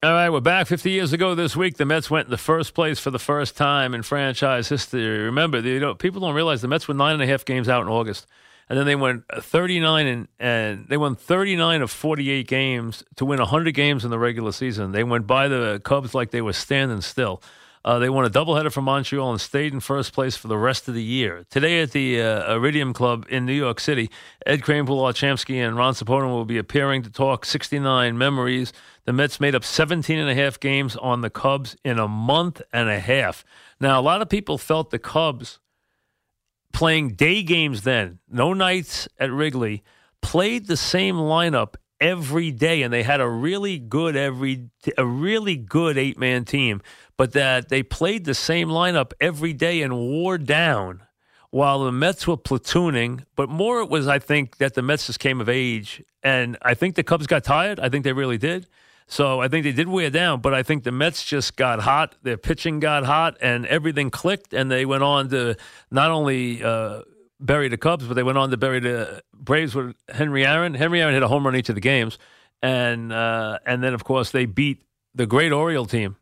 All right, we're back 50 years ago this week. The Mets went in the first place for the first time in franchise history. Remember, you know, people don't realize the Mets were nine and a half games out in August, and then they went 39 and, and they won 39 of 48 games to win 100 games in the regular season. They went by the Cubs like they were standing still. Uh, they won a doubleheader for Montreal and stayed in first place for the rest of the year. Today at the uh, Iridium Club in New York City, Ed Kranepool, Art Shamsky, and Ron Swoboda will be appearing to talk 69 memories. The Mets made up 17 and a half games on the Cubs in a month and a half. Now, a lot of people felt the Cubs playing day games then, no nights at Wrigley, played the same lineup every day and they had a really good every a really good eight man team but that they played the same lineup every day and wore down while the Mets were platooning. But more it was, I think, that the Mets just came of age. And I think the Cubs got tired. I think they really did. So I think they did wear down, but I think the Mets just got hot. Their pitching got hot, and everything clicked. And they went on to not only uh, bury the Cubs, but they went on to bury the Braves with Henry Aaron. Henry Aaron hit a home run each of the games, and uh, and then of course they beat the great Oriole team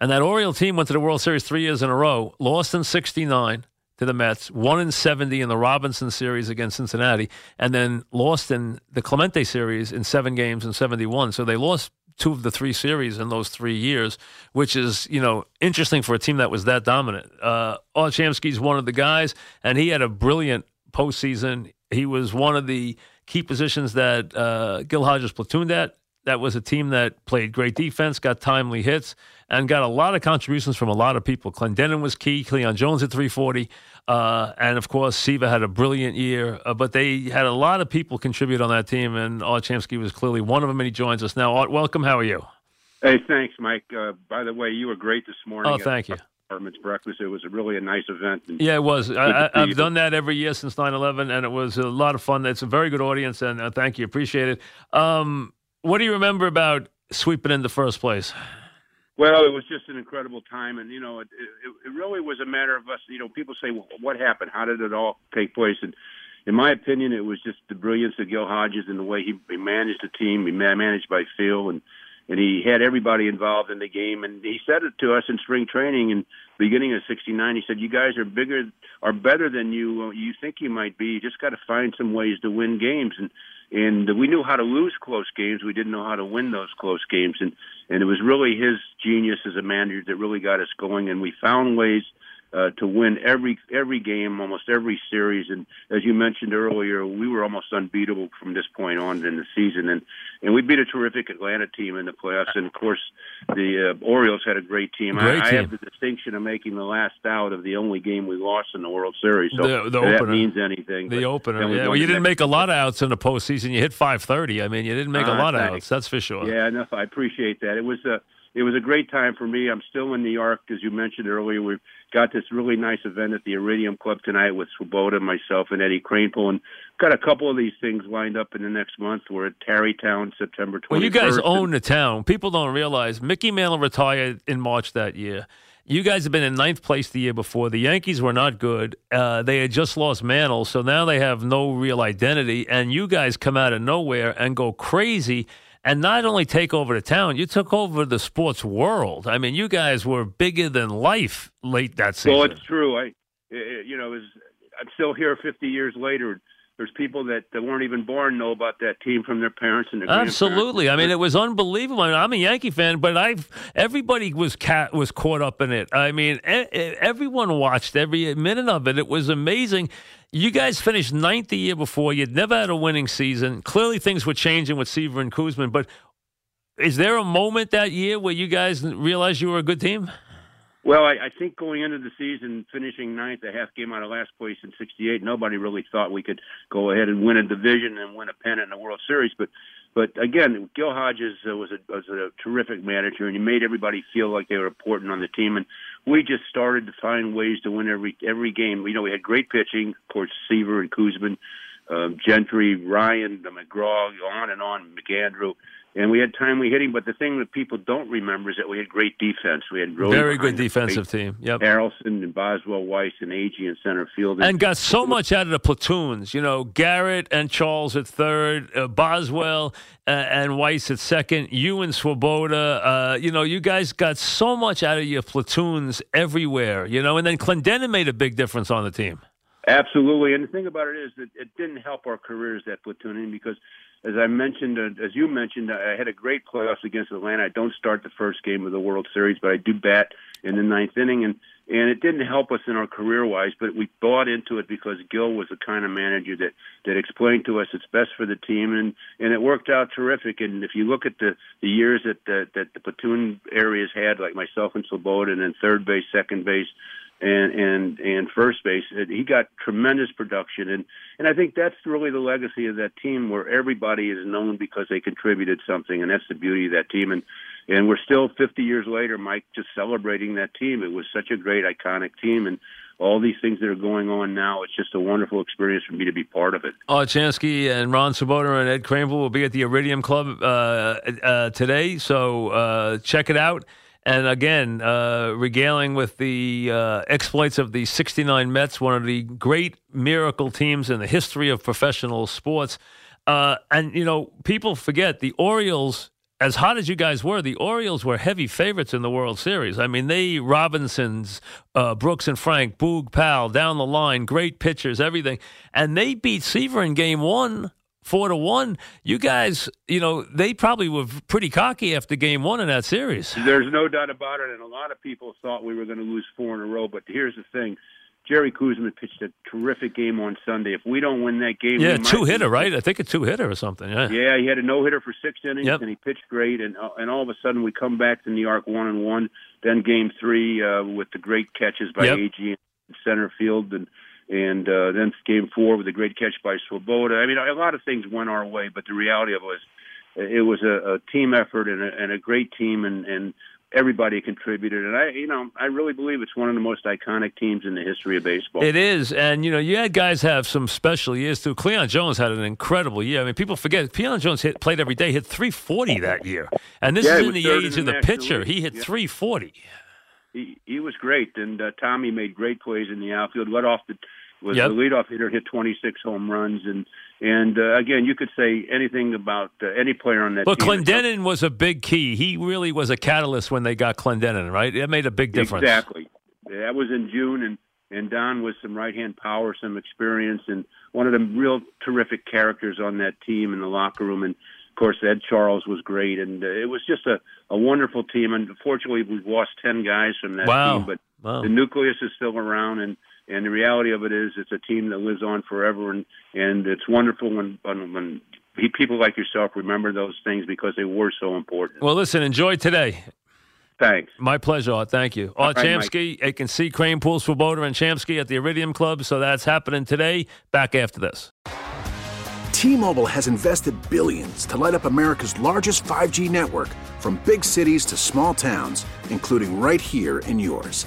and that Oriole team went to the World Series three years in a row, lost in 69 to the Mets, won in 70 in the Robinson series against Cincinnati, and then lost in the Clemente series in seven games in 71. So they lost two of the three series in those three years, which is, you know, interesting for a team that was that dominant. Uh, Art one of the guys, and he had a brilliant postseason. He was one of the key positions that uh, Gil Hodges platooned at. That was a team that played great defense, got timely hits and got a lot of contributions from a lot of people. Clendenon was key. Cleon Jones at 340. Uh, and of course, Seaver had a brilliant year. Uh, but they had a lot of people contribute on that team, and Art Shamsky was clearly one of them, and he joins us now. Art, welcome. How are you? Hey, thanks, Mike. Uh, by the way, you were great this morning. Oh, thank you. Department's breakfast. It was a really a nice event. Yeah, it was. I, have done that every year since 9/11, and it was a lot of fun. It's a very good audience, and uh, thank you. Appreciate it. Um, what do you remember about sweeping in the first place? Well, it was just an incredible time, and you know, it, it, it really was a matter of us. You know, people say, well, "What happened? How did it all take place?" And in my opinion, it was just the brilliance of Gil Hodges and the way he, he managed the team. He managed by feel, and and he had everybody involved in the game. And he said it to us in spring training in beginning of '69. He said, "You guys are bigger, are better than you uh, you think you might be. You just got to find some ways to win games." And and we knew how to lose close games. We didn't know how to win those close games, and and it was really his genius as a manager that really got us going. And we found ways uh, to win every every game, almost every series. And as you mentioned earlier, we were almost unbeatable from this point on in the season. And and we beat a terrific Atlanta team in the playoffs. And of course, the uh, Orioles had a great team. Great I, team. I have the distinction of making the last out of the only game we lost in the World Series. So The- the that opener. means anything. The opener. we Yeah. Well, you didn't make a lot of outs in the postseason. You hit 530. I mean, you didn't make a Ah, lot of outs. That's for sure. Yeah, enough. I appreciate that. It was a it was a great time for me. I'm still in New York, as you mentioned earlier. We've got this really nice event at the Iridium Club tonight with Swoboda, myself, and Eddie Kranepool, and got a couple of these things lined up in the next month. We're at Tarrytown, September 21st. Well, you guys own the town. People don't realize Mickey Mantle retired in March that year. You guys have been in ninth place the year before. The Yankees were not good. Uh, they had just lost Mantle, so now they have no real identity. And you guys come out of nowhere and go crazy and not only take over the town, you took over the sports world. I mean, you guys were bigger than life late that season. Well, it's true. I, eh, eh, you know, it was, I'm still here 50 years later. There's people that, that weren't even born know about that team from their parents and their Absolutely. I mean, it was unbelievable. I mean, I'm a Yankee fan, but I've everybody was cat was caught up in it. I mean, everyone watched every minute of it. It was amazing. You guys finished ninth the year before. You'd never had a winning season. Clearly, things were changing with Seaver and Koosman. But is there a moment that year where you guys realized you were a good team? Well, I, I think going into the season, finishing ninth, a half game out of last place in '68, nobody really thought we could go ahead and win a division and win a pennant in the World Series. But But again, Gil Hodges uh, was a was a terrific manager, and he made everybody feel like they were important on the team. And we just started to find ways to win every every game. You know, we had great pitching, of course, Seaver and Koosman, um, Gentry, Ryan, McGraw, on and on, McAndrew and we had timely hitting. But the thing that people don't remember is that we had great defense. We had really very good defensive team. Yep, Harrelson and Boswell, Weiss, and Agee in center field, and, got so much out of the platoons. You know, Garrett and Charles at third, uh, Boswell uh, and Weiss at second, you and Swoboda. Uh, you know, you guys got so much out of your platoons everywhere. You know, and then Clendenon made a big difference on the team. Absolutely, and the thing about it is that it didn't help our careers that platooning because as I mentioned, uh, as you mentioned, I had a great playoffs against Atlanta. I don't start the first game of the World Series, but I do bat in the ninth inning, and and it didn't help us in our career wise. But we bought into it because Gil was the kind of manager that that explained to us it's best for the team, and and it worked out terrific. And if you look at the the years that that, that the platoon areas had, like myself and Swoboda, and then third base, second base and and and first base. He got tremendous production, and and I think that's really the legacy of that team, where everybody is known because they contributed something, and that's the beauty of that team. And and we're still 50 years later, Mike, just celebrating that team. It was such a great, iconic team, and all these things that are going on now. It's just a wonderful experience for me to be part of it. Oh, Shamsky and Ron Swoboda and Ed Kranepool will be at the Iridium Club uh, uh, today, so uh, check it out and again, uh, regaling with the uh, exploits of the 69 Mets, one of the great miracle teams in the history of professional sports. Uh, and, you know, people forget the Orioles, as hot as you guys were, the Orioles were heavy favorites in the World Series. I mean, they, Robinsons, uh, Brooks and Frank, Boog Powell, down the line, great pitchers, everything. And they beat Seaver in game one four to one. You guys, you know, they probably were pretty cocky after game one in that series. There's no doubt about it, and a lot of people thought we were going to lose four in a row. But here's the thing. Jerry Koosman pitched a terrific game on Sunday. If we don't win that game, yeah, two hitter, right? I think a two hitter or something. Yeah, yeah, he had a no hitter for six innings, yep. and he pitched great. And uh, and all of a sudden, we come back to New York one and one. Then game three uh, with the great catches by yep. Agee in center field, and and uh, then game four with a great catch by Swoboda. I mean, a lot of things went our way, but the reality of it was it was a, a team effort and a, and a great team, and, and everybody contributed. And I, you know, I really believe it's one of the most iconic teams in the history of baseball. It is, and you know, you had guys have some special years too. Cleon Jones had an incredible year. I mean, people forget Cleon Jones hit, played every day, hit 340 that year, and this yeah, is in the age of the pitcher. League. He hit yeah. 340 he he was great, and uh, Tommy made great plays in the outfield. Led off the was yep. the leadoff hitter, hit 26 home runs, and and uh, again, you could say anything about uh, any player on that. But team. Clendenon was a big key. He really was a catalyst when they got Clendenon, right? It made a big difference. Exactly. That was in June, and and Don was some right hand power, some experience, and one of the real terrific characters on that team in the locker room. And of course, Ed Charles was great, and uh, it was just a, a wonderful team. And unfortunately, we've lost ten guys from that wow. team, but wow. the nucleus is still around, and and the reality of it is, it's a team that lives on forever, and and it's wonderful when when, when people like yourself remember those things because they were so important. Well, listen, enjoy today. Thanks. My pleasure. Thank you. Art right, Shamsky, you can see Kranepools for Swoboda, and Shamsky at the Iridium Club. So that's happening today. Back after this. T-Mobile has invested billions to light up America's largest 5G network from big cities to small towns, including right here in yours.